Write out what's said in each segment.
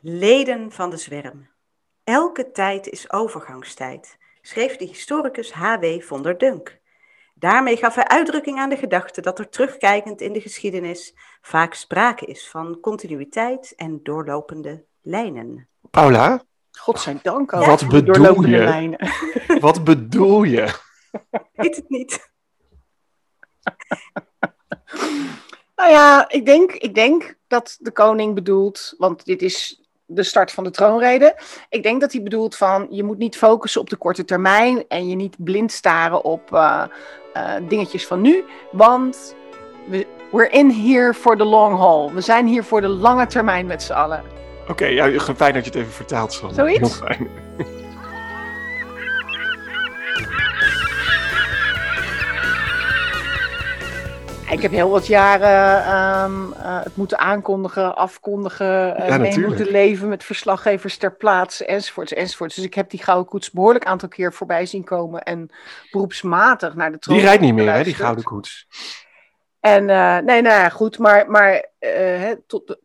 Leden van de zwerm. Elke tijd is overgangstijd, schreef de historicus H.W. von der Dunk. Daarmee gaf hij uitdrukking aan de gedachte dat er terugkijkend in de geschiedenis vaak sprake is van continuïteit en doorlopende lijnen. Paula, Godzijdank ook. Wat die bedoel doorlopende je? lijnen. wat bedoel je? Weet het niet. Nou ja, ik denk, ik denk dat de koning bedoelt, want dit is de start van de troonrede. Ik denk dat hij bedoelt van je moet niet focussen op de korte termijn en je niet blind staren op eh, eh, dingetjes van nu, want we, we're in here for the long haul. We zijn hier voor de lange termijn met z'n allen. Oké, ja, fijn dat je het even vertaalt. Sanne. Zoiets? Heel fijn. Ik heb heel wat jaren ehm, eh, het moeten aankondigen, afkondigen, Ja, mee moeten leven met verslaggevers ter plaatse, enzovoorts, enzovoorts. Dus ik heb die gouden koets behoorlijk aantal keer voorbij zien komen en beroepsmatig naar de troon Die rijdt niet meer, hè, die gouden koets. En eh, nee, nou ja, goed, maar, maar hè, tot, de-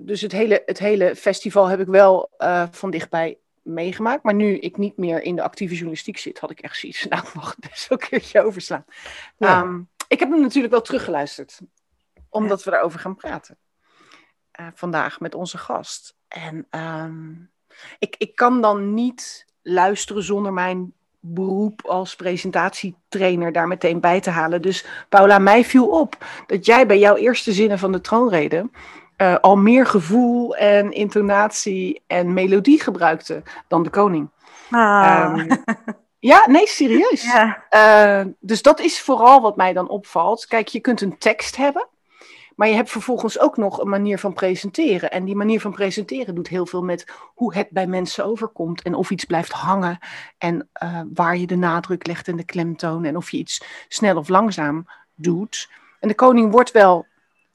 dus het hele, het hele festival heb ik wel van dichtbij meegemaakt. Maar nu ik niet meer in de actieve journalistiek zit, had ik echt zoiets. Nou, ik mag het best wel een keertje overslaan. Ja. Ehm, ik heb hem natuurlijk wel teruggeluisterd, omdat we daarover gaan praten. eh, vandaag met onze gast. En ehm, ik, ik kan dan niet luisteren zonder mijn beroep als presentatietrainer daar meteen bij te halen. Dus Paula, mij viel op dat jij bij jouw eerste zinnen van de troonrede eh, al meer gevoel en intonatie en melodie gebruikte dan de koning. Ehm, ja, nee, serieus. ja. Eh, dus dat is vooral wat mij dan opvalt. Kijk, je kunt een tekst hebben, maar je hebt vervolgens ook nog een manier van presenteren. En die manier van presenteren doet heel veel met hoe het bij mensen overkomt en of iets blijft hangen en eh, waar je de nadruk legt en de klemtoon en of je iets snel of langzaam doet. En de koning wordt wel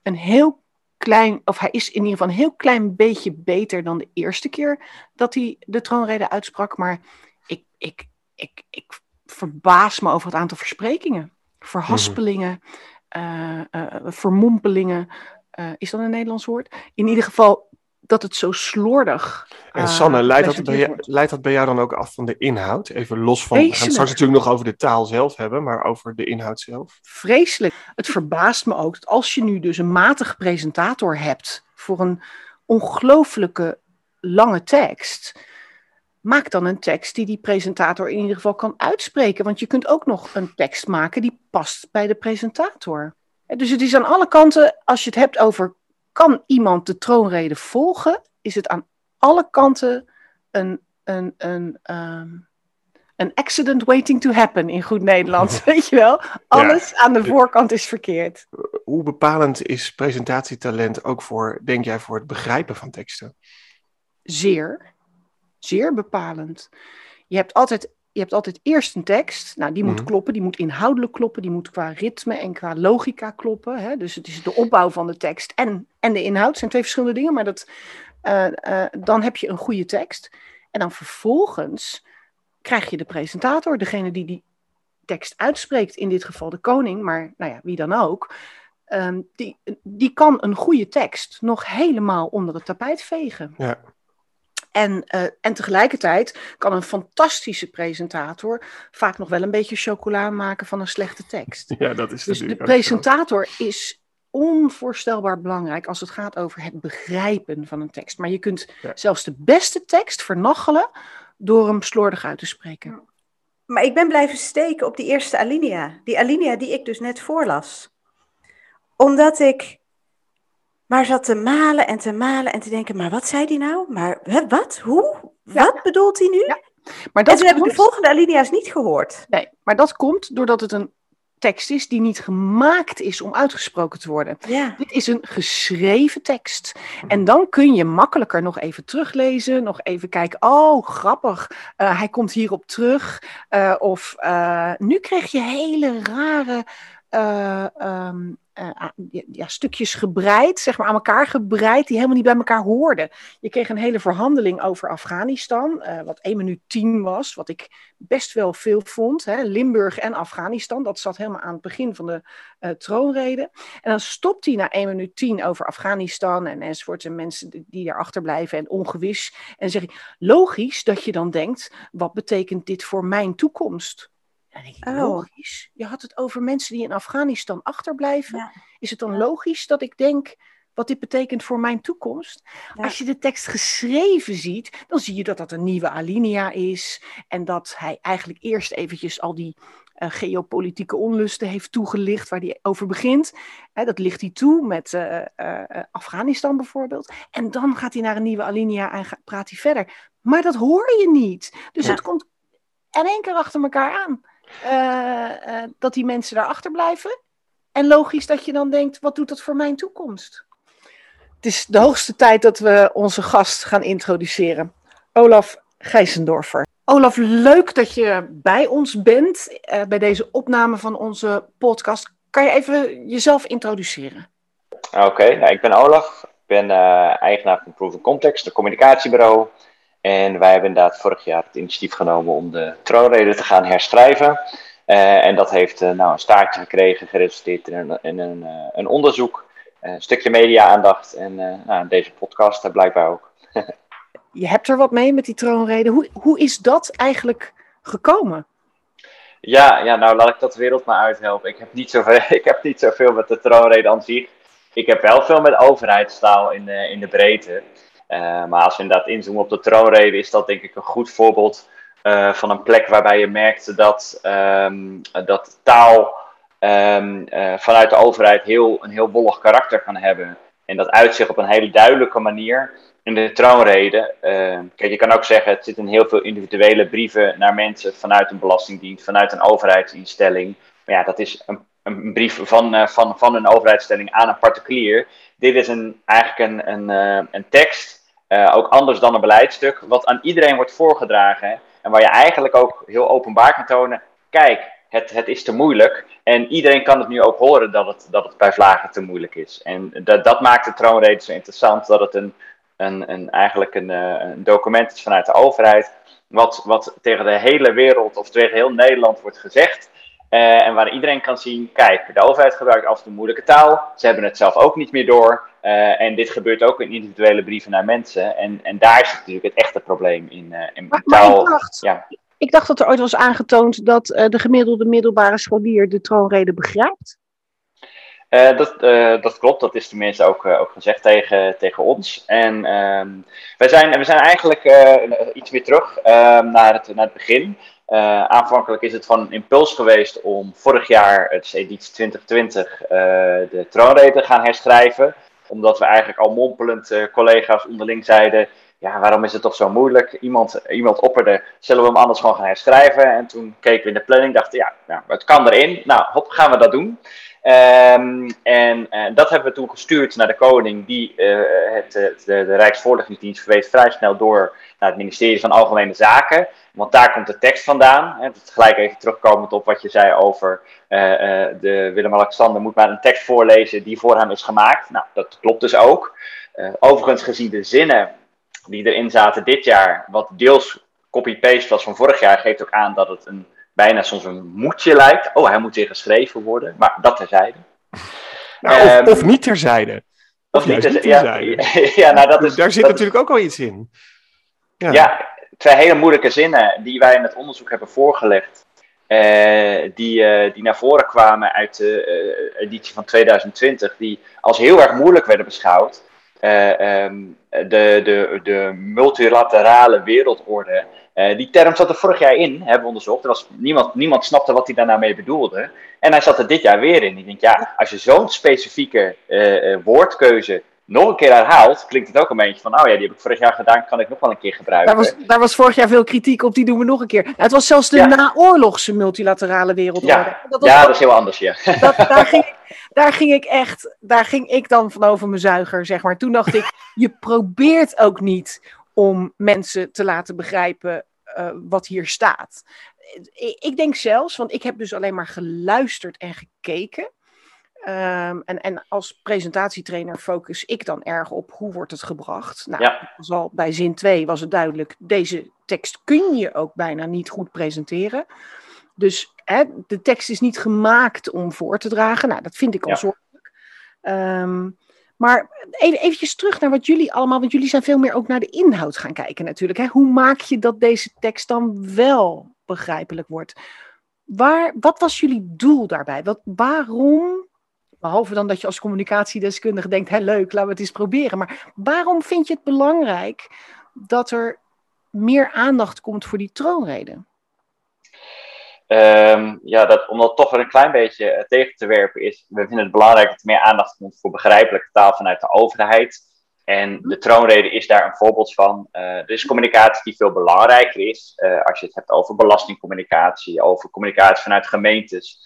een heel klein, of hij is in ieder geval een heel klein beetje beter dan de eerste keer dat hij de troonrede uitsprak. Maar ik, ik, ik, ik verbaas me over het aantal versprekingen, verhaspelingen, eh, vermompelingen. Eh, is dat een Nederlands woord? In ieder geval dat het zo slordig. En Sanne, leidt dat, bij jou, leidt dat bij jou dan ook af van de inhoud? Even los van, we gaan het straks Vreselijk. natuurlijk nog over de taal zelf hebben, maar over de inhoud zelf. Vreselijk. Het verbaast me ook dat als je nu dus een matige presentator hebt voor een ongelooflijke lange tekst, maak dan een tekst die die presentator in ieder geval kan uitspreken. Want je kunt ook nog een tekst maken die past bij de presentator. Dus het is aan alle kanten, als je het hebt over kan iemand de troonrede volgen, is het aan alle kanten een, een, een, ehm, een accident waiting to happen in goed Nederlands. Weet je wel? Alles aan de voorkant is verkeerd. Hoe bepalend is presentatietalent ook voor, denk jij, voor het begrijpen van teksten? Zeer, zeer bepalend. Je hebt altijd, je hebt altijd eerst een tekst. Nou, die moet Mhm. kloppen, die moet inhoudelijk kloppen, die moet qua ritme en qua logica kloppen. Hè? Dus het is de opbouw van de tekst en, en de inhoud. Het zijn twee verschillende dingen, maar dat, eh, eh, dan heb je een goede tekst. En dan vervolgens krijg je de presentator, degene die die tekst uitspreekt, in dit geval de koning, maar nou ja, wie dan ook. ehm, die, die kan een goede tekst nog helemaal onder het tapijt vegen. Ja. En, eh, en tegelijkertijd kan een fantastische presentator vaak nog wel een beetje chocola maken van een slechte tekst. Ja, dat is Dus de zo. presentator is onvoorstelbaar belangrijk als het gaat over het begrijpen van een tekst. Maar je kunt Ja. zelfs de beste tekst vernachelen door hem slordig uit te spreken. Maar ik ben blijven steken op die eerste alinea. Die alinea die ik dus net voorlas. Omdat ik maar zat te malen en te malen en te denken, maar wat zei die nou? Maar hè, wat? Hoe? Wat bedoelt hij nu? Ja, Maar en dat toen heb ik de komt- volgende alinea's niet gehoord. Nee, maar dat komt doordat het een tekst is die niet gemaakt is om uitgesproken te worden. Ja. Dit is een geschreven tekst. En dan kun je makkelijker nog even teruglezen, nog even kijken. Oh, grappig, eh, hij komt hierop terug. Eh, of eh, nu kreeg je hele rare uh, um, ja, stukjes gebreid, zeg maar aan elkaar gebreid, die helemaal niet bij elkaar hoorden. Je kreeg een hele verhandeling over Afghanistan, uh, wat 1 minuut 10 was, wat ik best wel veel vond. Hè. Limburg en Afghanistan, dat zat helemaal aan het begin van de uh, troonrede. En dan stopt hij na 1 minuut 10 over Afghanistan en enzovoort, en mensen die daarachter blijven en ongewis. En zeg ik, logisch dat je dan denkt, wat betekent dit voor mijn toekomst? En denk ik, oh. logisch. Je had het over mensen die in Afghanistan achterblijven. Is het dan logisch dat ik denk wat dit betekent voor mijn toekomst? Als je de tekst geschreven ziet, dan zie je dat dat een nieuwe alinea is. En dat hij eigenlijk eerst eventjes al die uh, geopolitieke onlusten heeft toegelicht waar hij over begint. dat ligt hij toe met uh, uh, Afghanistan bijvoorbeeld. En dan gaat hij naar een nieuwe alinea en praat hij verder. Maar dat hoor je niet. Dus het komt in één keer achter elkaar aan. Uh, uh, dat die mensen daarachter blijven. En logisch dat je dan denkt, wat doet dat voor mijn toekomst? Het is de hoogste tijd dat we onze gast gaan introduceren. Olaf Gijsendorfer. Olaf, leuk dat je bij ons bent uh, bij deze opname van onze podcast. Kan je even jezelf introduceren? Oké, nou, ik ben Olaf. Ik ben eigenaar van Proven Context, een communicatiebureau. En wij hebben inderdaad vorig jaar het initiatief genomen om de troonrede te gaan herschrijven. Uh, en dat heeft uh, nou, een staartje gekregen, geresulteerd in een, in een, uh, een onderzoek, een stukje media-aandacht en nou, deze podcast blijkbaar ook. Je hebt er wat mee met die troonrede. Hoe, hoe is dat eigenlijk gekomen? Ja, ja, nou laat ik dat wereld maar uithelpen. Ik heb niet zoveel, ik heb niet zoveel met de troonrede aan zich. Ik heb wel veel met overheidstaal in, in de breedte. Uh, maar als we inderdaad inzoomen op de troonrede, is dat denk ik een goed voorbeeld uh, van een plek waarbij je merkte dat, um, dat taal um, uh, vanuit de overheid heel, een heel wollig karakter kan hebben. En dat uitzicht op een hele duidelijke manier in de troonrede. kijk, je kan ook zeggen, het zit in heel veel individuele brieven naar mensen vanuit een belastingdienst, vanuit een overheidsinstelling. Maar ja, dat is een, een brief van, van, van een overheidsinstelling aan een particulier. Dit is een, eigenlijk een, een, een tekst uh, ook anders dan een beleidstuk, wat aan iedereen wordt voorgedragen. En waar je eigenlijk ook heel openbaar kan tonen: kijk, het, het is te moeilijk. En iedereen kan het nu ook horen dat het, dat het bij vlagen te moeilijk is. En dat, dat maakt de troonrede zo interessant, dat het een, een, een, eigenlijk een, een document is vanuit de overheid. Wat, wat tegen de hele wereld of tegen heel Nederland wordt gezegd. Uh, en waar iedereen kan zien, kijk, de overheid gebruikt af en toe moeilijke taal. Ze hebben het zelf ook niet meer door. Uh, en dit gebeurt ook in individuele brieven naar mensen. En, en daar is natuurlijk het echte probleem in, uh, in maar, taal. Maar ik, dacht, ja. ik dacht dat er ooit was aangetoond dat de gemiddelde middelbare scholier de troonrede begrijpt. dat, dat klopt, dat is tenminste ook, ook gezegd tegen, tegen ons. En ehm, wij zijn, we zijn eigenlijk iets meer terug ehm, naar, het, naar het begin. Uh, aanvankelijk is het van een impuls geweest om vorig jaar, het editie 2020, uh, de troonrede te gaan herschrijven. Omdat we eigenlijk al mompelend uh, collega's onderling zeiden, ja, waarom is het toch zo moeilijk? Iemand, iemand opperde, zullen we hem anders gewoon gaan herschrijven? En toen keken we in de planning, dachten ja, nou, het kan erin. Nou, hop, gaan we dat doen. Um, en dat hebben we toen gestuurd naar de koning, die het, de, de Rijksvoorlichtingsdienst verwees vrij snel door naar het ministerie van Algemene Zaken. Want daar komt de tekst vandaan. Hè, gelijk even terugkomend op wat je zei over de Willem-Alexander moet maar een tekst voorlezen die voor hem is gemaakt. Nou, dat klopt dus ook. Overigens gezien de zinnen die erin zaten dit jaar, wat deels copy-paste was van vorig jaar, geeft ook aan dat het een, bijna soms een moedje lijkt. Oh, hij moet weer geschreven worden, maar dat terzijde. Nou, of, um, of, niet terzijde. Of, of niet terzijde. Ja, ja, nou, dat is, Daar zit dat natuurlijk ook al iets in. Ja. ja. twee hele moeilijke zinnen die wij in het onderzoek hebben voorgelegd. Uh, die, uh, die naar voren kwamen uit de uh, editie van 2020, die als heel erg moeilijk werden beschouwd. Um, de, de, de multilaterale wereldorde. die term zat er vorig jaar in, hebben we onderzocht. Er was niemand, niemand snapte wat hij daarna mee bedoelde. En hij zat er dit jaar weer in. Ik denk, ja, als je zo'n specifieke woordkeuze nog een keer herhaalt, klinkt het ook een beetje van, oh ja, die heb ik vorig jaar gedaan, kan ik nog wel een keer gebruiken. Daar was, daar was vorig jaar veel kritiek op, die doen we nog een keer. Nou, het was zelfs de ja. naoorlogse multilaterale wereldorde. Ja, dat, ja, dat is heel anders, ja. Dat, daar, ging, daar ging ik echt, daar ging ik dan van over mijn zuiger, zeg maar. Toen dacht ik, je probeert ook niet om mensen te laten begrijpen uh, wat hier staat. ik, denk zelfs, want ik heb dus alleen maar geluisterd en gekeken. Ehm, en, en als presentatietrainer focus ik dan erg op hoe wordt het gebracht. Nou, Ja. al bij zin 2 was het duidelijk, deze tekst kun je ook bijna niet goed presenteren. Dus hè, de tekst is niet gemaakt om voor te dragen. Nou, dat vind ik al Ja. zorgelijk. Ehm, maar even eventjes terug naar wat jullie allemaal, want jullie zijn veel meer ook naar de inhoud gaan kijken natuurlijk. Hè? Hoe maak je dat deze tekst dan wel begrijpelijk wordt? Waar, wat was jullie doel daarbij? Wat, waarom, behalve dan dat je als communicatiedeskundige denkt, hé leuk, laten we het eens proberen. Maar waarom vind je het belangrijk dat er meer aandacht komt voor die troonrede? Ehm, ja, dat, om dat toch weer een klein beetje eh, tegen te werpen is, we vinden het belangrijk dat er meer aandacht komt voor begrijpelijke taal vanuit de overheid. En de troonrede is daar een voorbeeld van. Eh, er is communicatie die veel belangrijker is. Eh, als je het hebt over belastingcommunicatie, over communicatie vanuit gemeentes.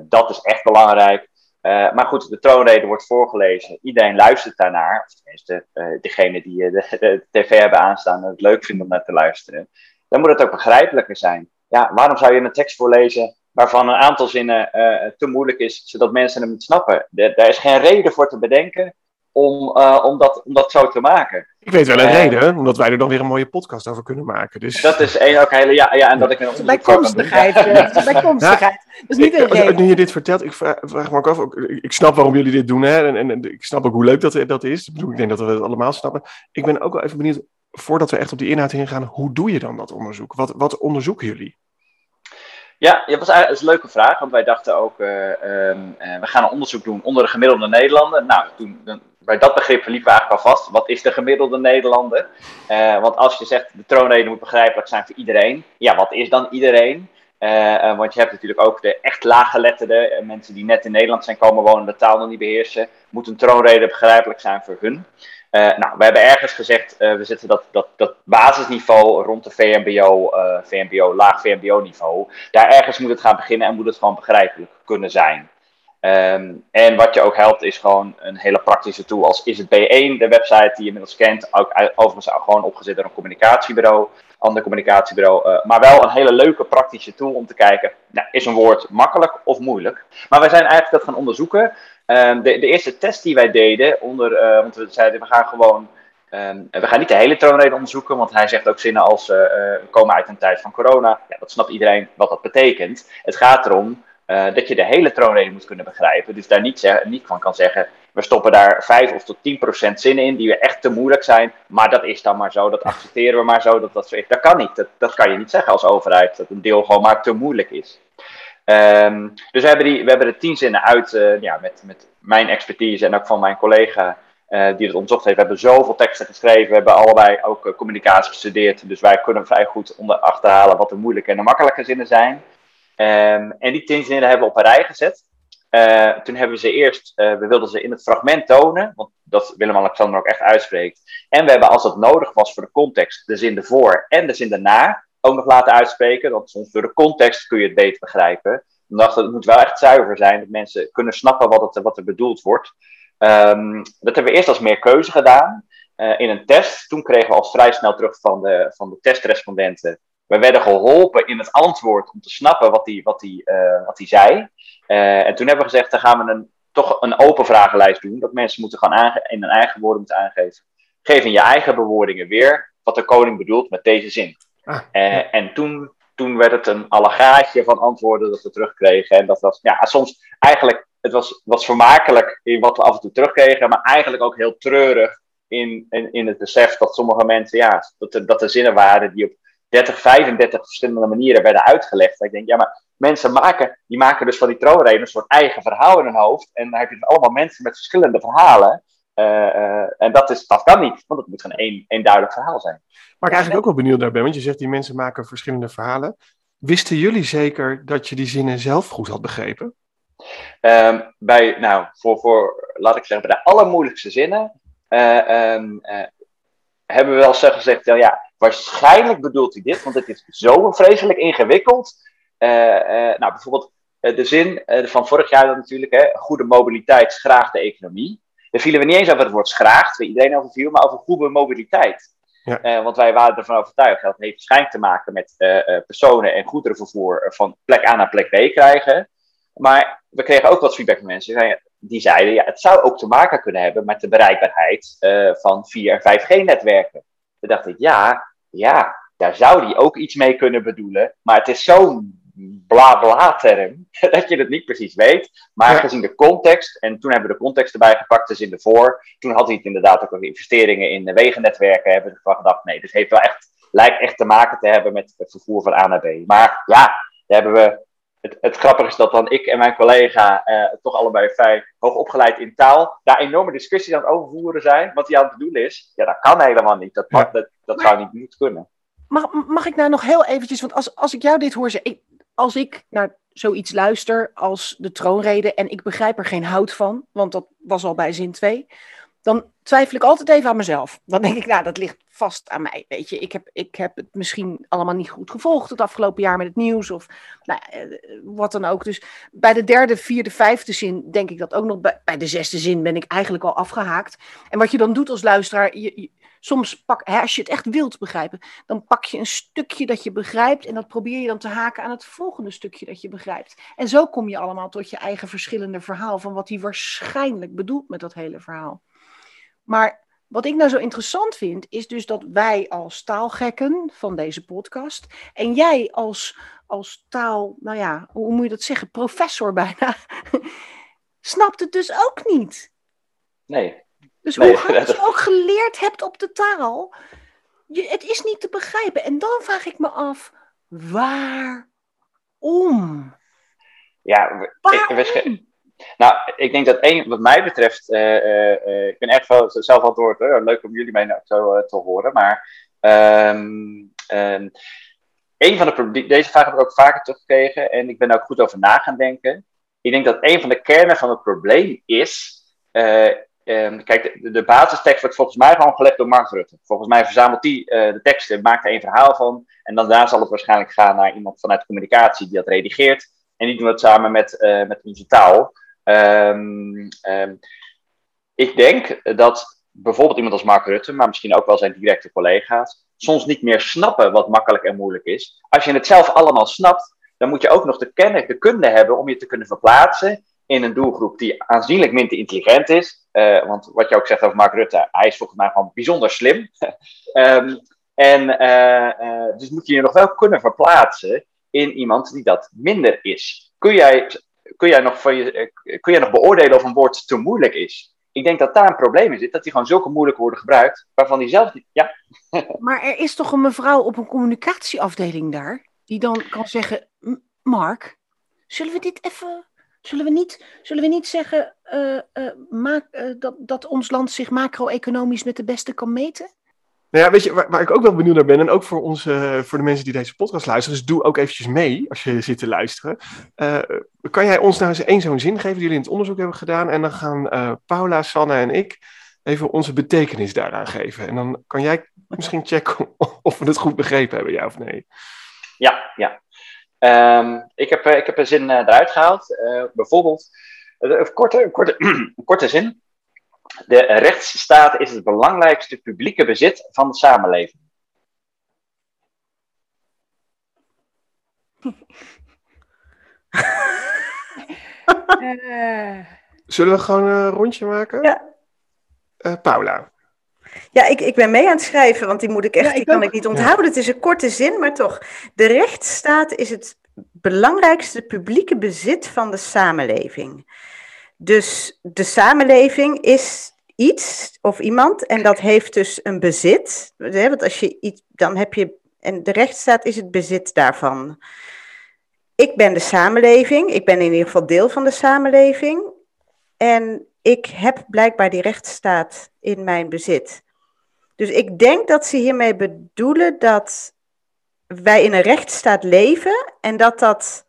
Dat is echt belangrijk. Maar goed, de troonrede wordt voorgelezen. Iedereen luistert daarnaar. Of tenminste, degene die de, de tv hebben aanstaan en het leuk vinden om naar te luisteren. Dan moet het ook begrijpelijker zijn. Ja, waarom zou je een tekst voorlezen waarvan een aantal zinnen eh, te moeilijk is, zodat mensen hem niet snappen? De- daar is geen reden voor te bedenken om, eh, om, dat, om dat zo te maken. Ik weet wel een Eh. reden, omdat wij er dan weer een mooie podcast over kunnen maken. Dus Dat is één ook hele. Ja, ja en dat ik een. Bijkomstigheid. het is bijkomstigheid. Dat is niet een reden. Nu je dit vertelt, ik vraag, vraag me ook af. Ik snap waarom jullie dit doen. Hè, en, en, en ik snap ook hoe leuk dat, dat is. Ik, bedoel, ik denk dat we het allemaal snappen. Ik ben ook wel even benieuwd, voordat we echt op die inhoud ingaan, hoe doe je dan dat onderzoek? Wat, wat onderzoeken jullie? Ja, dat was is een leuke vraag, want wij dachten ook, eh, ehm, eh, we gaan een onderzoek doen onder de gemiddelde Nederlander. Nou, toen, bij dat begrip liepen we eigenlijk al vast. Wat is de gemiddelde Nederlander? Eh, want als je zegt, de troonrede moet begrijpelijk zijn voor iedereen. Ja, wat is dan iedereen? Want je hebt natuurlijk ook de echt laaggeletterden, mensen die net in Nederland zijn komen wonen, de taal nog niet beheersen. Moet een troonrede begrijpelijk zijn voor hun? Eh, nou, we hebben ergens gezegd, eh, we zetten dat, dat, dat basisniveau rond de VMBO, eh, VMBO, laag VMBO-niveau. Daar ergens moet het gaan beginnen en moet het gewoon begrijpelijk kunnen zijn. Ehm, en wat je ook helpt is gewoon een hele praktische tool als is het B1, de website die je inmiddels kent. Ook overigens ook gewoon opgezet door een communicatiebureau, ander communicatiebureau. maar wel een hele leuke praktische tool om te kijken, nou, is een woord makkelijk of moeilijk? Maar wij zijn eigenlijk dat gaan onderzoeken. Ehm, de, de eerste test die wij deden, onder, eh, want we zeiden we gaan gewoon Ehm, we gaan niet de hele troonrede onderzoeken, want hij zegt ook zinnen als eh, eh, we komen uit een tijd van corona. Ja, dat snapt iedereen wat dat betekent. Het gaat erom dat je de hele troonrede moet kunnen begrijpen. Dus daar niet, zeg- niet van kan zeggen, we stoppen daar 5 of tot 10 procent zinnen in die echt te moeilijk zijn. Maar dat is dan maar zo, dat accepteren we maar zo, dat dat. Dat kan niet, dat, dat kan je niet zeggen als overheid, dat een deel gewoon maar te moeilijk is. Ehm, dus we hebben, die, we hebben er tien zinnen uit, eh, ja, met, met mijn expertise en ook van mijn collega eh, die het onderzocht heeft. We hebben zoveel teksten geschreven, we hebben allebei ook eh, communicatie gestudeerd. Dus wij kunnen vrij goed onder achterhalen wat de moeilijke en de makkelijke zinnen zijn. Ehm, en die tien zinnen hebben we op een rij gezet. Toen hebben we ze eerst, we wilden ze in het fragment tonen, want dat Willem-Alexander ook echt uitspreekt. En we hebben, als dat nodig was voor de context, de zin ervoor en de zin daarna ook nog laten uitspreken. Want soms door de context kun je het beter begrijpen. We dachten, het moet wel echt zuiver zijn, dat mensen kunnen snappen wat, het, wat er bedoeld wordt. Ehm, dat hebben we eerst als meer keuze gedaan eh, in een test. Toen kregen we al vrij snel terug van de, van de testrespondenten. We werden geholpen in het antwoord om te snappen wat hij wat die, eh, wat die zei. Eh, en toen hebben we gezegd, dan gaan we een, toch een open vragenlijst doen. Dat mensen moeten gaan in hun eigen woorden moeten aangeven. Geef in je eigen bewoordingen weer wat de koning bedoelt met deze zin. Ah, Eh, en toen, toen werd het een allegaatje van antwoorden dat we terugkregen. En dat was ja, soms eigenlijk, het was, was vermakelijk in wat we af en toe terugkregen, maar eigenlijk ook heel treurig in, in, in het besef dat sommige mensen, ja, dat er, dat er zinnen waren die op 30, 35 verschillende manieren werden uitgelegd. Ik denk, ja, maar mensen maken, die maken dus van die troonreden een soort eigen verhaal in hun hoofd. En dan heb je dus allemaal mensen met verschillende verhalen. Eh, eh, en dat, is, dat kan niet, want het moet gewoon één, één duidelijk verhaal zijn. Waar ik eigenlijk ook wel benieuwd naar ben, want je zegt die mensen maken verschillende verhalen. Wisten jullie zeker dat je die zinnen zelf goed had begrepen? Ehm, bij, nou, voor, voor, laat ik zeggen, bij de allermoeilijkste zinnen eh, ehm, eh, hebben we wel eens gezegd, ja, ja, waarschijnlijk bedoelt hij dit, want het is zo vreselijk ingewikkeld. Nou, bijvoorbeeld de zin van vorig jaar dan natuurlijk, hè, goede mobiliteit schraagt de economie. Daar vielen we niet eens over het woord schraagt, waar iedereen over viel, maar over goede mobiliteit. Ja. Eh, want wij waren ervan overtuigd dat het heeft waarschijnlijk te maken met eh, eh, personen en goederenvervoer van plek A naar plek B krijgen. Maar we kregen ook wat feedback van mensen die zeiden- ja, het zou ook te maken kunnen hebben met de bereikbaarheid van 4 en 5G-netwerken. Toen dacht ik, ja, ja, daar zou die ook iets mee kunnen bedoelen. Maar het is zo'n bla-bla-term dat je het niet precies weet. Maar Ja. gezien de context, en toen hebben we de context erbij gepakt, dus in de voor. Toen had hij het inderdaad ook over investeringen in wegennetwerken. Hebben we gedacht, nee, dit heeft wel echt, lijkt echt te maken te hebben met het vervoer van A naar B. Maar ja, daar hebben we. Het, het grappige is dat dan ik en mijn collega, eh, toch allebei vrij hoog opgeleid in taal, daar enorme discussies aan het overvoeren zijn. Wat hij aan het bedoelen is, ja, dat kan helemaal niet. Dat, Ja. dat, dat zou niet moeten kunnen. Mag, mag ik nou nog heel eventjes, want als, als ik jou dit hoor zeggen, ik- als ik naar zoiets luister als de troonrede en ik begrijp er geen hout van, want dat was al bij zin 2, dan twijfel ik altijd even aan mezelf. Dan denk ik, nou, dat ligt vast aan mij, weet je. Ik heb, ik heb het misschien allemaal niet goed gevolgd het afgelopen jaar met het nieuws of nou, eh, wat dan ook. Dus bij de derde, vierde, vijfde zin denk ik dat ook nog. Bij, de zesde zin ben ik eigenlijk al afgehaakt. En wat je dan doet als luisteraar, je- soms pak, hè, als je het echt wilt begrijpen, dan pak je een stukje dat je begrijpt en dat probeer je dan te haken aan het volgende stukje dat je begrijpt. En zo kom je allemaal tot je eigen verschillende verhaal van wat hij waarschijnlijk bedoelt met dat hele verhaal. Maar wat ik nou zo interessant vind, is dus dat wij als taalgekken van deze podcast en jij als, als taal, nou ja, hoe moet je dat zeggen, professor bijna, snapt het dus ook niet. Nee. Dus Nee, hoe hard je ook geleerd hebt op de taal, je, het is niet te begrijpen. En dan vraag ik me af, waarom? Ja, we- ik, Waarom? nou, ik denk dat één, wat mij betreft, eh, eh, eh, ik ben echt wel zelf woord, hoor. leuk om jullie mij nou zo te horen, maar ehm, ehm, een van de deze vraag heb ik ook vaker teruggekregen en ik ben er ook goed over na gaan denken. Ik denk dat een van de kernen van het probleem is, eh, ehm, kijk, de, de basistekst wordt volgens mij gewoon gelegd door Mark Rutte. Volgens mij verzamelt die eh, de teksten, maakt er één verhaal van en dan daarna zal het waarschijnlijk gaan naar iemand vanuit communicatie die dat redigeert. En die doen het samen met, eh, met onze taal. Ehm, ehm, ik denk dat bijvoorbeeld iemand als Mark Rutte, maar misschien ook wel zijn directe collega's, soms niet meer snappen wat makkelijk en moeilijk is. Als je het zelf allemaal snapt, dan moet je ook nog de kennis, de kunde hebben om je te kunnen verplaatsen in een doelgroep die aanzienlijk minder intelligent is. Eh, want wat je ook zegt over Mark Rutte, hij is volgens mij gewoon bijzonder slim. Ehm, en eh, eh, dus moet je je nog wel kunnen verplaatsen in iemand die dat minder is. Kun jij, kun jij, nog, van je, kun jij nog beoordelen of een woord te moeilijk is? Ik denk dat daar een probleem in zit, dat die gewoon zulke moeilijke woorden gebruikt, waarvan die zelf niet. Ja, Maar er is toch een mevrouw op een communicatieafdeling daar, die dan kan zeggen, "M- Mark, zullen we dit even, zullen we niet, zullen we niet zeggen eh, eh, maak, eh, dat, dat ons land zich macro-economisch met de beste kan meten? Nou ja, weet je, waar, waar ik ook wel benieuwd naar ben, en ook voor, onze, voor de mensen die deze podcast luisteren, dus doe ook eventjes mee als je zit te luisteren. Eh, kan jij ons nou eens één zo'n zin geven die jullie in het onderzoek hebben gedaan? En dan gaan eh, Paula, Sanne en ik even onze betekenis daaraan geven. En dan kan jij misschien checken of we het goed begrepen hebben, ja of nee. ja, ja. Ehm, ik, heb, eh, ik heb een zin eh, eruit gehaald. Eh, bijvoorbeeld, een korte, een korte, een korte zin. De rechtsstaat is het belangrijkste publieke bezit van de samenleving. Zullen we gewoon een rondje maken? Ja. Eh, Paula. Ja, ik, ik ben mee aan het schrijven, want die moet ik echt, Ja, ik die kan ook. ik niet onthouden. Het is een korte zin, maar toch. De rechtsstaat is het belangrijkste publieke bezit van de samenleving. Dus de samenleving is iets of iemand en dat heeft dus een bezit. Hè, Want als je iets, dan heb je, en de rechtsstaat is het bezit daarvan. Ik ben de samenleving, ik ben in ieder geval deel van de samenleving. En ik heb blijkbaar die rechtsstaat in mijn bezit. Dus ik denk dat ze hiermee bedoelen dat wij in een rechtsstaat leven en dat dat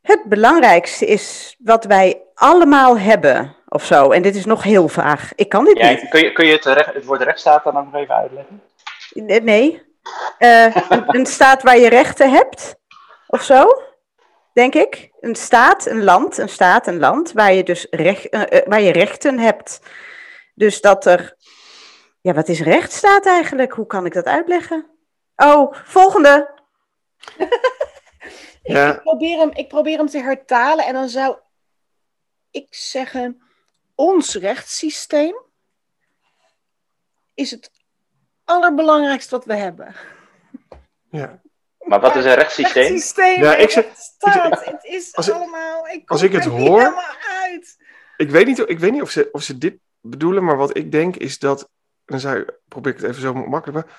het belangrijkste is wat wij allemaal hebben of zo. En dit is nog heel vaag. Ik kan dit Ja, niet. kun je, kun je het, recht- het woord rechtsstaat dan ook nog even uitleggen? Nee, Nee. Eh, een, een staat waar je rechten hebt of zo, denk ik. Een staat, een land, een staat, een land waar je dus recht, eh, eh, waar je rechten hebt. Dus dat er Ja, wat is rechtsstaat eigenlijk? Hoe kan ik dat uitleggen? Oh, volgende. Ja. Ik, probeer hem, ik probeer hem te hertalen en dan zou ik zeggen: ons rechtssysteem is het allerbelangrijkste wat we hebben. Ja. Maar wat is een rechtssysteem? Rechtssysteem, Ja, ik zeg- rechtsstaat, het is als allemaal. Ik als ik het er hoor- uit. Ik weet niet, ik weet niet of, ze, of ze dit bedoelen, maar wat ik denk is dat, dan zou, ik- probeer ik het even zo makkelijk, maar,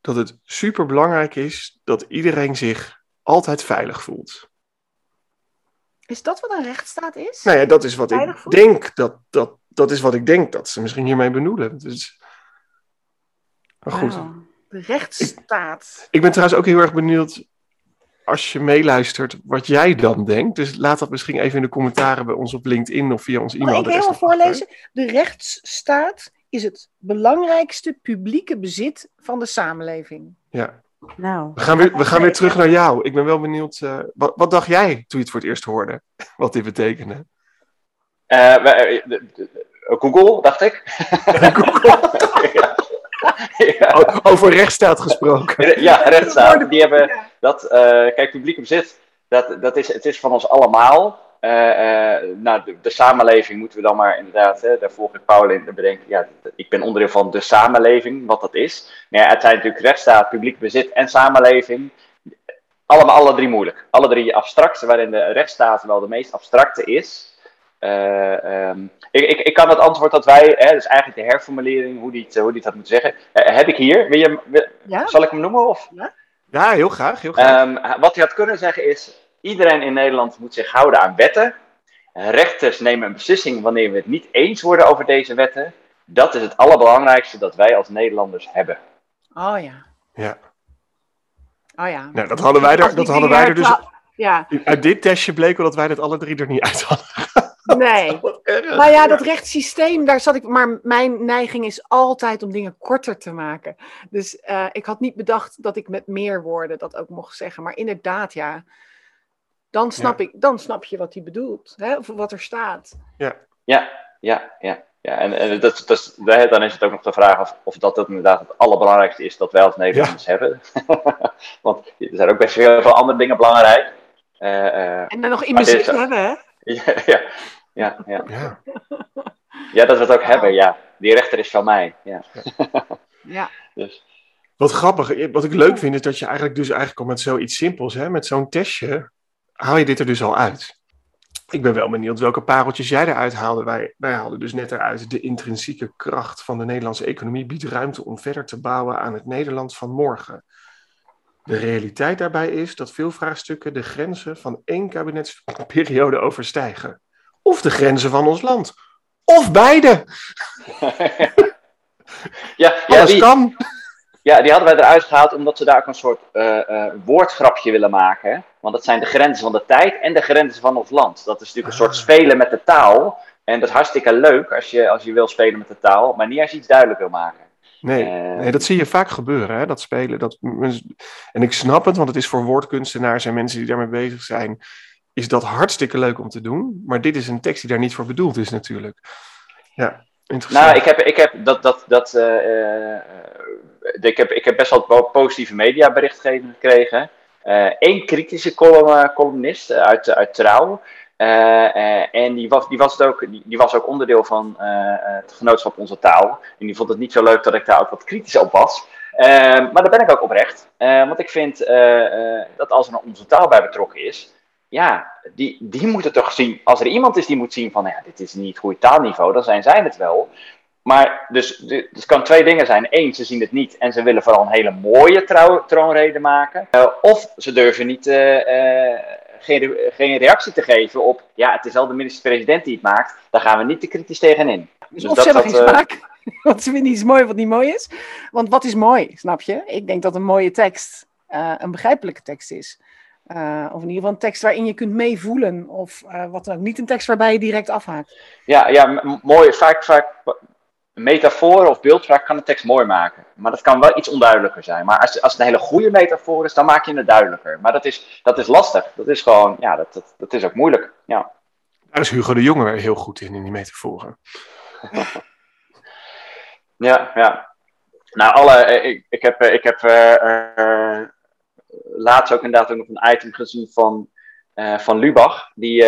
dat het super belangrijk is dat iedereen zich altijd veilig voelt. Is dat wat een rechtsstaat is? Nou ja, dat is wat Veilig ik voelt? denk, dat, dat, dat is wat ik denk dat ze misschien hiermee bedoelen. Dus, maar goed, Wauw. De rechtsstaat. ik ben trouwens ook heel erg benieuwd als je meeluistert wat jij dan denkt. Dus laat dat misschien even in de commentaren bij ons op LinkedIn of via ons Mag ik e-mailadres. helemaal voorlezen? De rechtsstaat is het belangrijkste publieke bezit van de samenleving. Ja. Nou, We gaan, weer, we gaan weer terug naar jou. Ik ben wel benieuwd, eh, wat, wat dacht jij toen je het voor het eerst hoorde? Wat dit betekende? Eh, eh, Google, dacht ik. ja. Ja. Over rechtsstaat gesproken. Ja, rechtsstaat. Die hebben dat, eh, kijk, publiek bezit, dat, dat is, het is van ons allemaal. Eh, eh, nou, de, de samenleving moeten we dan maar inderdaad, hè, daar volg ik Paul in te bedenken. Ja, ik ben onderdeel van de samenleving, wat dat is. Maar ja, het zijn natuurlijk rechtsstaat, publiek bezit en samenleving. Allemaal alle drie moeilijk. Alle drie abstract, waarin de rechtsstaat wel de meest abstracte is. Eh, ehm, ik, ik, ik kan het antwoord dat wij, hè, dus eigenlijk de herformulering, hoe die het, hoe die had moeten zeggen, eh, heb ik hier. Wil je, wil- Ja? zal ik hem noemen? Of? Ja, heel graag. Heel graag. Ehm, wat hij had kunnen zeggen is: iedereen in Nederland moet zich houden aan wetten. Rechters nemen een beslissing wanneer we het niet eens worden over deze wetten. Dat is het allerbelangrijkste dat wij als Nederlanders hebben. Oh ja. ja. Oh ja. Nou, dat hadden wij er, dat hadden wij er dus. Ja, Uit dit testje bleek wel dat wij dat alle drie er niet uit hadden. Nee. Nou ja, dat rechtssysteem, daar zat ik. Maar mijn neiging is altijd om dingen korter te maken. Dus eh, ik had niet bedacht dat ik met meer woorden dat ook mocht zeggen. Maar inderdaad, ja. Dan snap, ik, dan snap je wat hij bedoelt, hè? of wat er staat. Ja, ja, ja. ja. En, en dat, dat dan is het ook nog de vraag of, of dat het inderdaad het allerbelangrijkste is dat wij als Nederlanders hebben. Want er zijn ook best heel veel andere dingen belangrijk. Eh, eh, En dan nog in is- hebben, hè? ja, ja, ja, ja. Ja. ja, dat we het ook hebben, ja. Die rechter is van mij. Ja. Ja. Dus, Wat grappig. Wat ik leuk vind is dat je eigenlijk dus eigenlijk al met zoiets simpels, hè, met zo'n testje, haal je dit er dus al uit. Ik ben wel benieuwd welke pareltjes jij eruit haalde. Wij, wij haalden dus net eruit. De intrinsieke kracht van de Nederlandse economie biedt ruimte om verder te bouwen aan het Nederland van morgen. De realiteit daarbij is dat veel vraagstukken de grenzen van één kabinetsperiode overstijgen. Of de grenzen van ons land. Of beide. ja, ja, Alles die, kan. ja, die hadden wij eruit gehaald omdat ze daar ook een soort eh, eh, woordgrapje willen maken. Want dat zijn de grenzen van de tijd en de grenzen van ons land. Dat is natuurlijk een soort Ah. spelen met de taal. En dat is hartstikke leuk als je, als je wil spelen met de taal, maar niet als je iets duidelijk wil maken. Nee, Eh, nee, dat zie je vaak gebeuren, hè? dat spelen. Dat, en ik snap het, want het is voor woordkunstenaars en mensen die daarmee bezig zijn, is dat hartstikke leuk om te doen. Maar dit is een tekst die daar niet voor bedoeld is natuurlijk. Ja, interessant. Nou, ik heb, ik heb, dat, dat, dat, eh, eh, ik heb, ik heb best wel po- positieve mediaberichtgeving gekregen. Eén kritische column, columnist uit, uit Trouw. Eh, eh, en die was, die, was het ook, die, die was ook onderdeel van eh, het genootschap Onze Taal. En die vond het niet zo leuk dat ik daar ook wat kritisch op was. Maar daar ben ik ook oprecht. Want ik vind dat als er Onze Taal bij betrokken is, ja, die, die moeten toch zien. Als er iemand is die moet zien van, ja, dit is niet goed taalniveau, dan zijn zij het wel. Maar dus, dus het kan twee dingen zijn. Eén, ze zien het niet en ze willen vooral een hele mooie trouw, maken. Of ze durven niet geen, geen reactie te geven op, ja, het is wel de minister-president die het maakt. Daar gaan we niet te kritisch tegenin. Dus, of dat- ze hebben dat, geen smaak. Want ze vinden iets mooi wat niet mooi is. Want wat is mooi, snap je? Ik denk dat een mooie tekst eh, een begrijpelijke tekst is. Eh, of in ieder geval een tekst waarin je kunt meevoelen. Of eh, wat dan ook. Niet een tekst waarbij je direct afhaakt. Ja, ja mooi. Vaak, vaak metafoor of beeldspraak kan de tekst mooi maken. Maar dat kan wel iets onduidelijker zijn. Maar als, als het een hele goede metafoor is, dan maak je het duidelijker. Maar dat is, dat is lastig. Dat is gewoon, ja, dat, dat, dat is ook moeilijk. Ja. Daar is Hugo de Jonge heel goed in, in die metaforen. Ja, ja. Nou, alle, ik, ik heb, ik heb uh, laatst ook inderdaad ook nog een item gezien van, van Lubach. Die,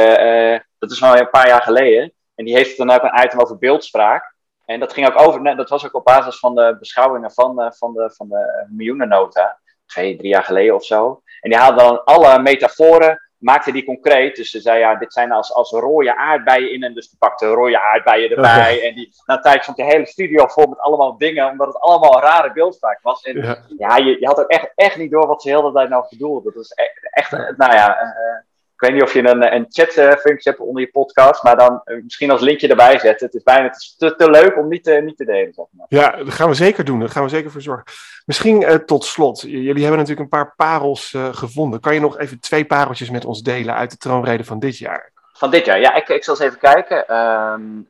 dat is al een paar jaar geleden. En die heeft dan ook een item over beeldspraak. En dat ging ook over, dat was ook op basis van de beschouwingen van, van, de, van de miljoenennota. Twee, drie jaar geleden of zo. En die haalde dan alle metaforen maakte die concreet. Dus ze zei, ja, dit zijn als, als rode aardbeien in. En dus die pakte rode aardbeien erbij. En die, na een tijd stond de hele studio vol met allemaal dingen. Omdat het allemaal een rare beeldspraak was. En ja, ja je, je, had ook echt, echt niet door wat ze de hele tijd nou bedoelde. Dat was echt, echt nou ja... Uh, ik weet niet of je een, een chatfunctie hebt onder je podcast, maar dan eh, misschien als linkje erbij zetten. Het is bijna te, te leuk om niet te, niet te delen. Zeg maar. Ja, dat gaan we zeker doen. Daar gaan we zeker voor zorgen. Misschien uh, tot slot. Jullie hebben natuurlijk een paar parels uh, gevonden. Kan je nog even twee pareltjes met ons delen uit de troonrede van dit jaar? Van dit jaar? Ja, ik, ik zal eens even kijken. Um,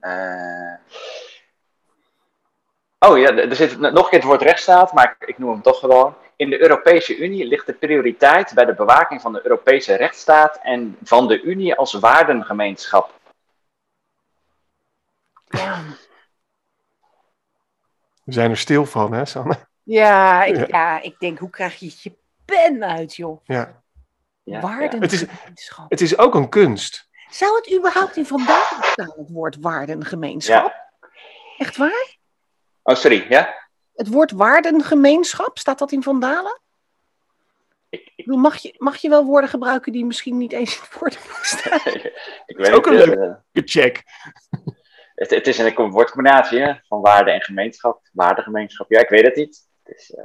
Oh ja, er zit nog een keer het woord rechtsstaat, maar ik, ik noem hem toch gewoon. In de Europese Unie ligt de prioriteit bij de bewaking van de Europese rechtsstaat en van de Unie als waardengemeenschap. Ja. We zijn er stil van, hè, Sanne? Ja, ik, ja. ik denk, hoe krijg je je pen uit, joh? Ja. ja waardengemeenschap. Het is, het is ook een kunst. Zou het überhaupt in vandaag staan, het woord waardengemeenschap? Echt waar? Oh, sorry, ja? Het woord waardengemeenschap, staat dat in Vandalen? Ik, ik... Mag, je, mag je wel woorden gebruiken die misschien niet eens in het woordenboek staan? ik weet ook een leuke uh, check. Het, het, is een woordcombinatie hè, van waarde en gemeenschap. Waardegemeenschap, ja, ik weet het niet. Het is, uh...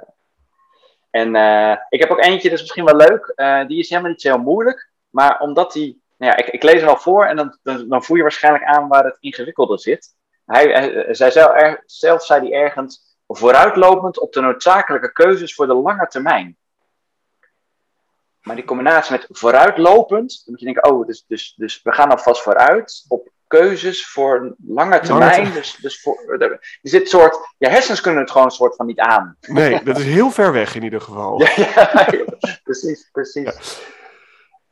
En uh, ik heb ook eentje, dat is misschien wel leuk. Uh, die is helemaal niet zo heel moeilijk. Maar omdat die... Nou ja, ik, ik lees hem al voor en dan, dan, dan voel je waarschijnlijk aan waar het ingewikkelde zit. Hij, hij, zij zelf, er, zelf zei hij ergens vooruitlopend op de noodzakelijke keuzes voor de lange termijn. Maar die combinatie met vooruitlopend, dan moet je denken, oh, dus, dus, dus we gaan alvast vooruit op keuzes voor lange termijn. Dus, dus voor, er zit soort, ja, hersens kunnen het gewoon een soort van niet aan. Nee, dat is heel ver weg in ieder geval. ja, ja, precies, precies.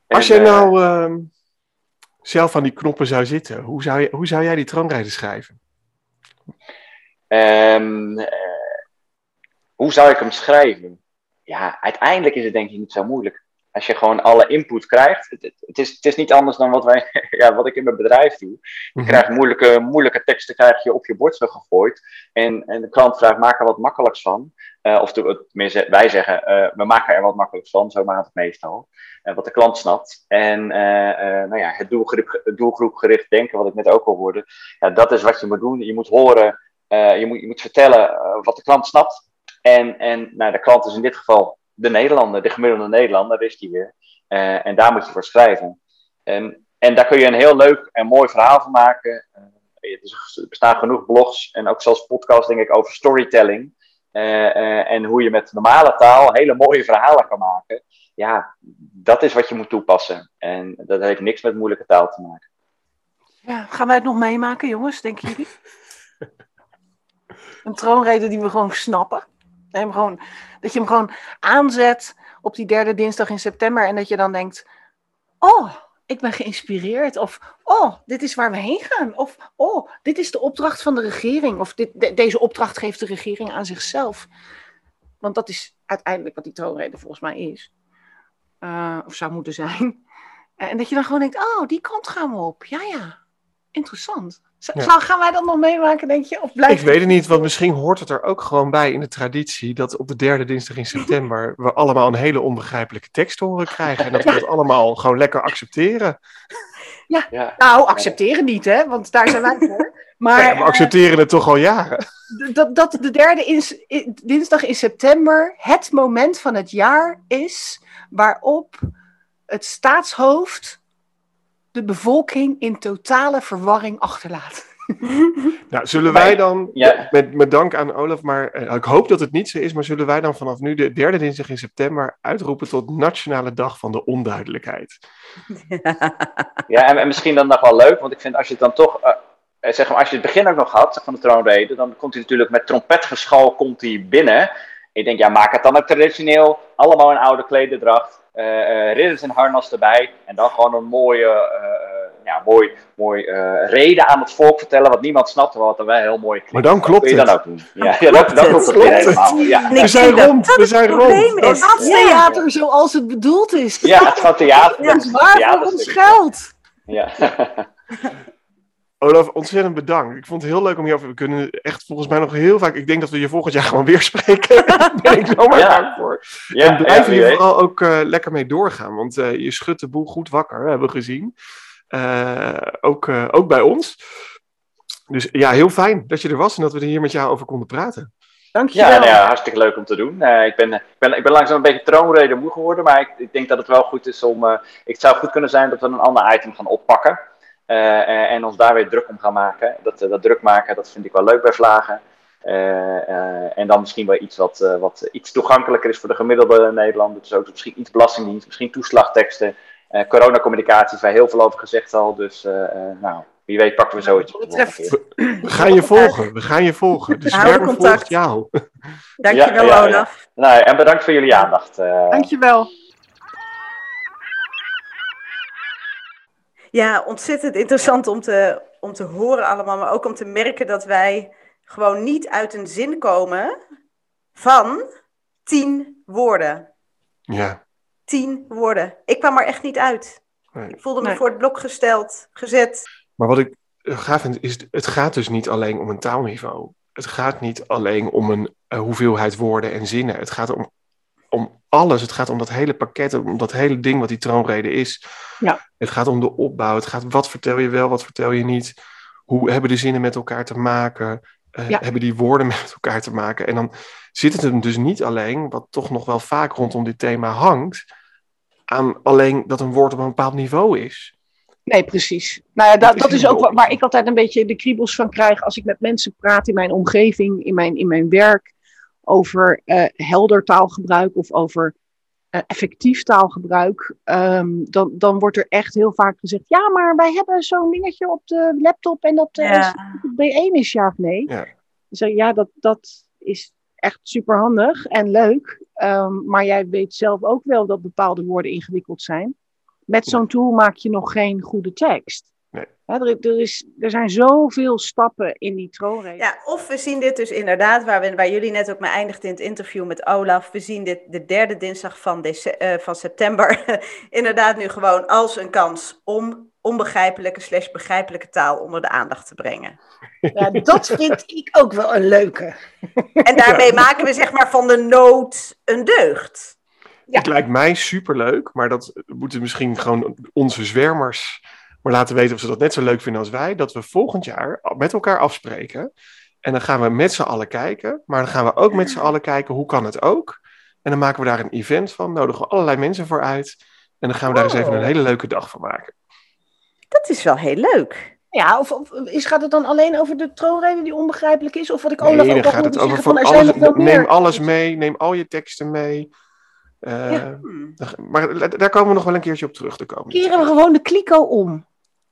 Als jij nou uh, zelf aan die knoppen zou zitten, hoe zou, je, hoe zou jij die troonrijden schrijven? Um, hoe zou ik hem schrijven? Ja, uiteindelijk is het denk ik niet zo moeilijk. Als je gewoon alle input krijgt. Het, het, is, het is niet anders dan wat, wij, ja, wat ik in mijn bedrijf doe. Je mhm. krijgt moeilijke, moeilijke teksten krijg je op je bord gegooid. En, en de klant vraagt, maak er wat makkelijks van. Uh, of tenminste, wij zeggen, uh, we maken er wat makkelijks van. Zo maakt het meestal. Uh, wat de klant snapt. En nou ja, het doelgroep, doelgroepgericht denken, wat ik net ook al hoorde. Ja, dat is wat je moet doen. Je moet horen, je, moet, je moet vertellen wat de klant snapt. En, en nou, de klant is in dit geval de Nederlander, de gemiddelde Nederlander, is die weer. Uh, en daar moet je voor schrijven. En, en daar kun je een heel leuk en mooi verhaal van maken. Uh, er bestaan genoeg blogs en ook zelfs podcasts, denk ik, over storytelling. Uh, en hoe je met normale taal hele mooie verhalen kan maken. Ja, dat is wat je moet toepassen. En dat heeft niks met moeilijke taal te maken. Ja, gaan wij het nog meemaken, jongens, denken jullie? een troonrede die we gewoon snappen. Hem gewoon, dat je hem gewoon aanzet op die derde dinsdag in september en dat je dan denkt: Oh, ik ben geïnspireerd. Of oh, dit is waar we heen gaan. Of oh, dit is de opdracht van de regering. Of dit, deze opdracht geeft de regering aan zichzelf. Want dat is uiteindelijk wat die troonrede volgens mij is. Uh, of zou moeten zijn. En dat je dan gewoon denkt: Oh, die kant gaan we op. Ja, ja. Interessant. Ja. Gaan wij dat nog meemaken, denk je? Of blijft ik weet het niet, want misschien hoort het er ook gewoon bij in de traditie dat op de derde dinsdag in september we allemaal een hele onbegrijpelijke tekst horen krijgen. En dat we het allemaal gewoon lekker accepteren. Ja, ja. nou, accepteren niet, hè? Want daar zijn wij voor. Maar, we accepteren het toch al jaren. Dat, dat de derde in, dinsdag in september het moment van het jaar is waarop het staatshoofd de bevolking in totale verwarring achterlaat. Nou, zullen wij dan, met, met dank aan Olaf, maar eh, ik hoop dat het niet zo is, maar zullen wij dan vanaf nu de derde dinsdag in september uitroepen tot Nationale Dag van de Onduidelijkheid? Ja, en, en misschien dan nog wel leuk, want ik vind als je het dan toch, uh, zeg maar, als je het begin ook nog had van de troonrede, dan komt hij natuurlijk met trompetgeschal komt hij binnen. Ik denk, ja, maak het dan ook traditioneel, allemaal een oude klederdracht ridders en harnas erbij. En dan gewoon een mooie, uh, ja, mooi, mooi reden aan het volk vertellen wat niemand snapt, wat dan wel heel mooi klinkt. Maar dan klopt het. dan ook doen. Ja, ja dan, klopt het. klopt het Klopt weer het. helemaal. Ja, We zijn rond, dat we het zijn probleem rond. is. Dat is Ja. theater zoals het bedoeld is. ja het van theater. Ja. dat Dat is waar voor ons geld. Ja. Olaf, ontzettend bedankt. Ik vond het heel leuk om hierover. We kunnen echt volgens mij nog heel vaak. Ik denk dat we je volgend jaar gewoon weer spreken. Daar ben ik zomaar Ja. bang voor. Ja, en blijf ja, hier weet. vooral ook eh, lekker mee doorgaan. Want eh, je schudt de boel goed wakker, hebben we gezien. Eh, ook, eh, ook bij ons. Dus ja, heel fijn dat je er was en dat we er hier met jou over konden praten. Dankjewel. Ja, nou ja, hartstikke leuk om te doen. Eh, ik, ben, ik, ben, ik ben langzaam een beetje troonreden moe geworden, maar ik, ik denk dat het wel goed is om. eh, het zou goed kunnen zijn dat we een ander item gaan oppakken. Eh, eh, en ons daar weer druk om gaan maken. Dat, eh, dat druk maken, dat vind ik wel leuk bij Vlagen. Eh, eh, en dan misschien wel iets wat, eh, wat iets toegankelijker is voor de gemiddelde Nederlander. Dus ook misschien iets belastingdienst, misschien toeslagteksten. eh coronacommunicatie, is daar heel veel over gezegd al. Dus eh, eh, nou, wie weet pakken we zoiets op. We gaan je volgen. We gaan je volgen. De contact. volgt jou. Dankjewel, Ja, ja, ja. Olaf. Nou, en bedankt voor jullie aandacht. eh. Dankjewel. Ja, ontzettend interessant om te, om te horen allemaal, maar ook om te merken dat wij gewoon niet uit een zin komen van tien woorden. Ja. Tien woorden. Ik kwam er echt niet uit. Nee. Ik voelde me Nee. voor het blok gesteld, gezet. Maar wat ik eh, gaaf vind, is het gaat dus niet alleen om een taalniveau. Het gaat niet alleen om een eh, hoeveelheid woorden en zinnen. Het gaat om, om alles. Het gaat om dat hele pakket, om dat hele ding wat die troonrede is. Ja. Het gaat om de opbouw. Het gaat wat vertel je wel, wat vertel je niet. Hoe hebben de zinnen met elkaar te maken? Eh, Ja. Hebben die woorden met elkaar te maken? En dan zit het hem dus niet alleen, wat toch nog wel vaak rondom dit thema hangt, aan alleen dat een woord op een bepaald niveau is. Nee, precies. Nou ja, Dat dat, is ook waar ik altijd een beetje de kriebels van krijg als ik met mensen praat in mijn omgeving, in mijn, in mijn werk, over eh, helder taalgebruik of over eh, effectief taalgebruik. Ehm, dan, dan wordt er echt heel vaak gezegd, ja, maar wij hebben zo'n dingetje op de laptop en dat eh, Ja. is B1 is ja of nee. Ja. Dus zeg, ja, dat, dat is echt super handig en leuk. Ehm, maar jij weet zelf ook wel dat bepaalde woorden ingewikkeld zijn. Met zo'n tool maak je nog geen goede tekst. Nee. Hè, er, er, is, er zijn zoveel stappen in die troonrede. Ja, of we zien dit dus inderdaad, waar, we, waar jullie net ook mee eindigden in het interview met Olaf. We zien dit de derde dinsdag van, dece- eh, van september. inderdaad nu gewoon als een kans om onbegrijpelijke slash begrijpelijke taal onder de aandacht te brengen. Ja, dat vind ik ook wel een leuke. En daarmee maken we zeg maar van de nood een deugd. Ja. Het lijkt mij superleuk, maar dat moeten misschien gewoon onze zwermers maar laten weten of ze dat net zo leuk vinden als wij. Dat we volgend jaar met elkaar afspreken. En dan gaan we met z'n allen kijken. Maar dan gaan we ook met z'n allen kijken hoe kan het ook. En dan maken we daar een event van. Nodigen we allerlei mensen voor uit. En dan gaan we daar eens even een Oh. hele leuke dag van maken. Dat is wel heel leuk. Ja, of, of is, gaat het dan alleen over de troonrede die onbegrijpelijk is? Of wat ik Nee, Olaf ook al gaat het over zeggen van er alles. nog Neem meer. alles mee. Neem al je teksten mee. Eh, Ja. Maar daar komen we nog wel een keertje op terug te komen. Keren we gewoon de kliko om.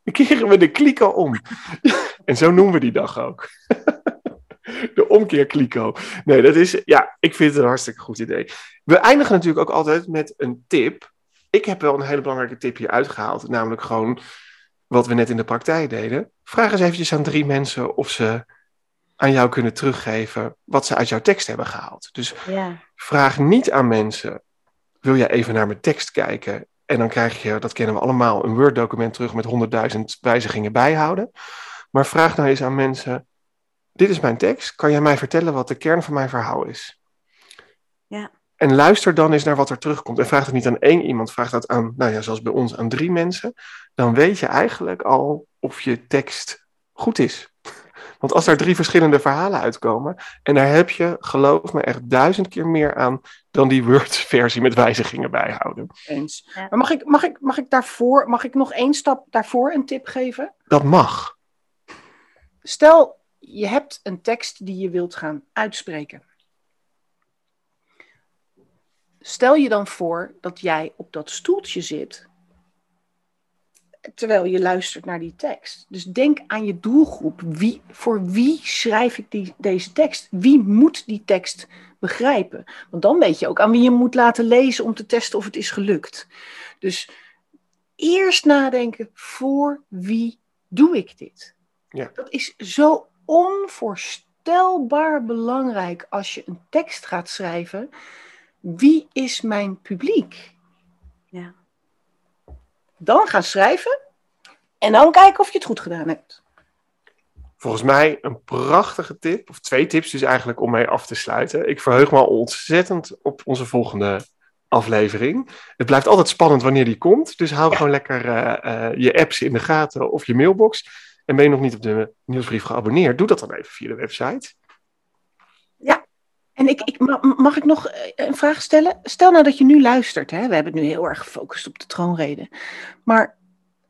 Keren we de kliko om. en zo noemen we die dag ook. de omkeer kliko. Nee, dat is, ja, ik vind het een hartstikke goed idee. We eindigen natuurlijk ook altijd met een tip. Ik heb wel een hele belangrijke tip hier uitgehaald. Namelijk gewoon wat we net in de praktijk deden. Vraag eens eventjes aan drie mensen of ze aan jou kunnen teruggeven wat ze uit jouw tekst hebben gehaald. Dus Ja. vraag niet aan mensen: wil jij even naar mijn tekst kijken? En dan krijg je, dat kennen we allemaal, een Word-document terug met 100.000 wijzigingen bijhouden. Maar vraag nou eens aan mensen: dit is mijn tekst. Kan jij mij vertellen wat de kern van mijn verhaal is? Ja. En luister dan eens naar wat er terugkomt. En vraag dat niet aan één iemand, vraag dat aan, nou ja, zoals bij ons, aan drie mensen. Dan weet je eigenlijk al of je tekst goed is. Want als daar drie verschillende verhalen uitkomen, en daar heb je, geloof me, echt duizend keer meer aan dan die Word-versie met wijzigingen bijhouden. Eens. Maar mag ik, mag, ik, mag ik daarvoor, mag ik nog één stap daarvoor een tip geven? Dat mag. Stel, je hebt een tekst die je wilt gaan uitspreken. Stel je dan voor dat jij op dat stoeltje zit terwijl je luistert naar die tekst. Dus denk aan je doelgroep. Wie, voor wie schrijf ik die, deze tekst? Wie moet die tekst begrijpen? Want dan weet je ook aan wie je moet laten lezen om te testen of het is gelukt. Dus eerst nadenken, voor wie doe ik dit? Ja. Dat is zo onvoorstelbaar belangrijk als je een tekst gaat schrijven. Wie is mijn publiek? Ja. Dan gaan schrijven en dan kijken of je het goed gedaan hebt. Volgens mij een prachtige tip, of twee tips dus eigenlijk om mee af te sluiten. Ik verheug me al ontzettend op onze volgende aflevering. Het blijft altijd spannend wanneer die komt, dus hou gewoon lekker eh, eh, je apps in de gaten of je mailbox. En ben je nog niet op de nieuwsbrief geabonneerd, doe dat dan even via de website. En ik, ik, ma- mag ik nog eh, een vraag stellen? Stel nou dat je nu luistert. Hè? We hebben het nu heel erg gefocust op de troonrede. Maar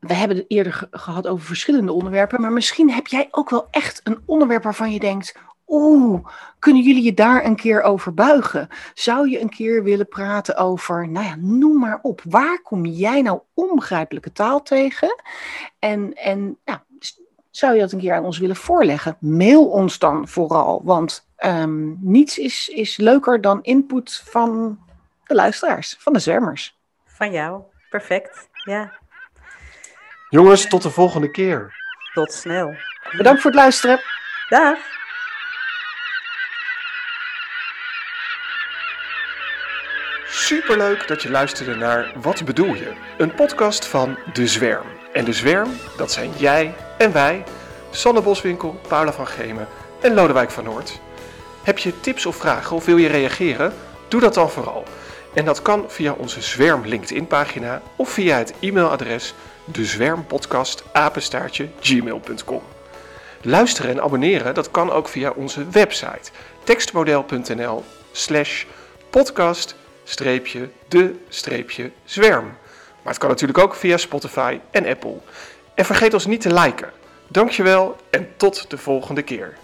we hebben het eerder ge- gehad over verschillende onderwerpen. Maar misschien heb jij ook wel echt een onderwerp waarvan je denkt... Oeh, kunnen jullie je daar een keer over buigen? Zou je een keer willen praten over, nou ja, noem maar op. Waar kom jij nou onbegrijpelijke taal tegen? En, en nou, s- zou je dat een keer aan ons willen voorleggen? Mail ons dan vooral, want ehm, niets is, is leuker dan input van de luisteraars, van de zwermers. Van jou. Perfect. Ja, Jongens, tot de volgende keer. tot snel. Bedankt voor het luisteren. Dag. Superleuk dat je luisterde naar Wat bedoel je? Een podcast van De Zwerm. En De Zwerm, dat zijn jij en wij, Sanne Boswinkel, Paula van Gemen en Lodewijk van Noord. Heb je tips of vragen of wil je reageren? Doe dat dan vooral. En dat kan via onze Zwerm LinkedIn pagina of via het e-mailadres dezwermpodcast gmail.com. Luisteren en abonneren, dat kan ook via onze website tekstmodel.nl slash podcast de zwerm. Maar het kan natuurlijk ook via Spotify en Apple. En vergeet ons niet te liken. Dankjewel en tot de volgende keer.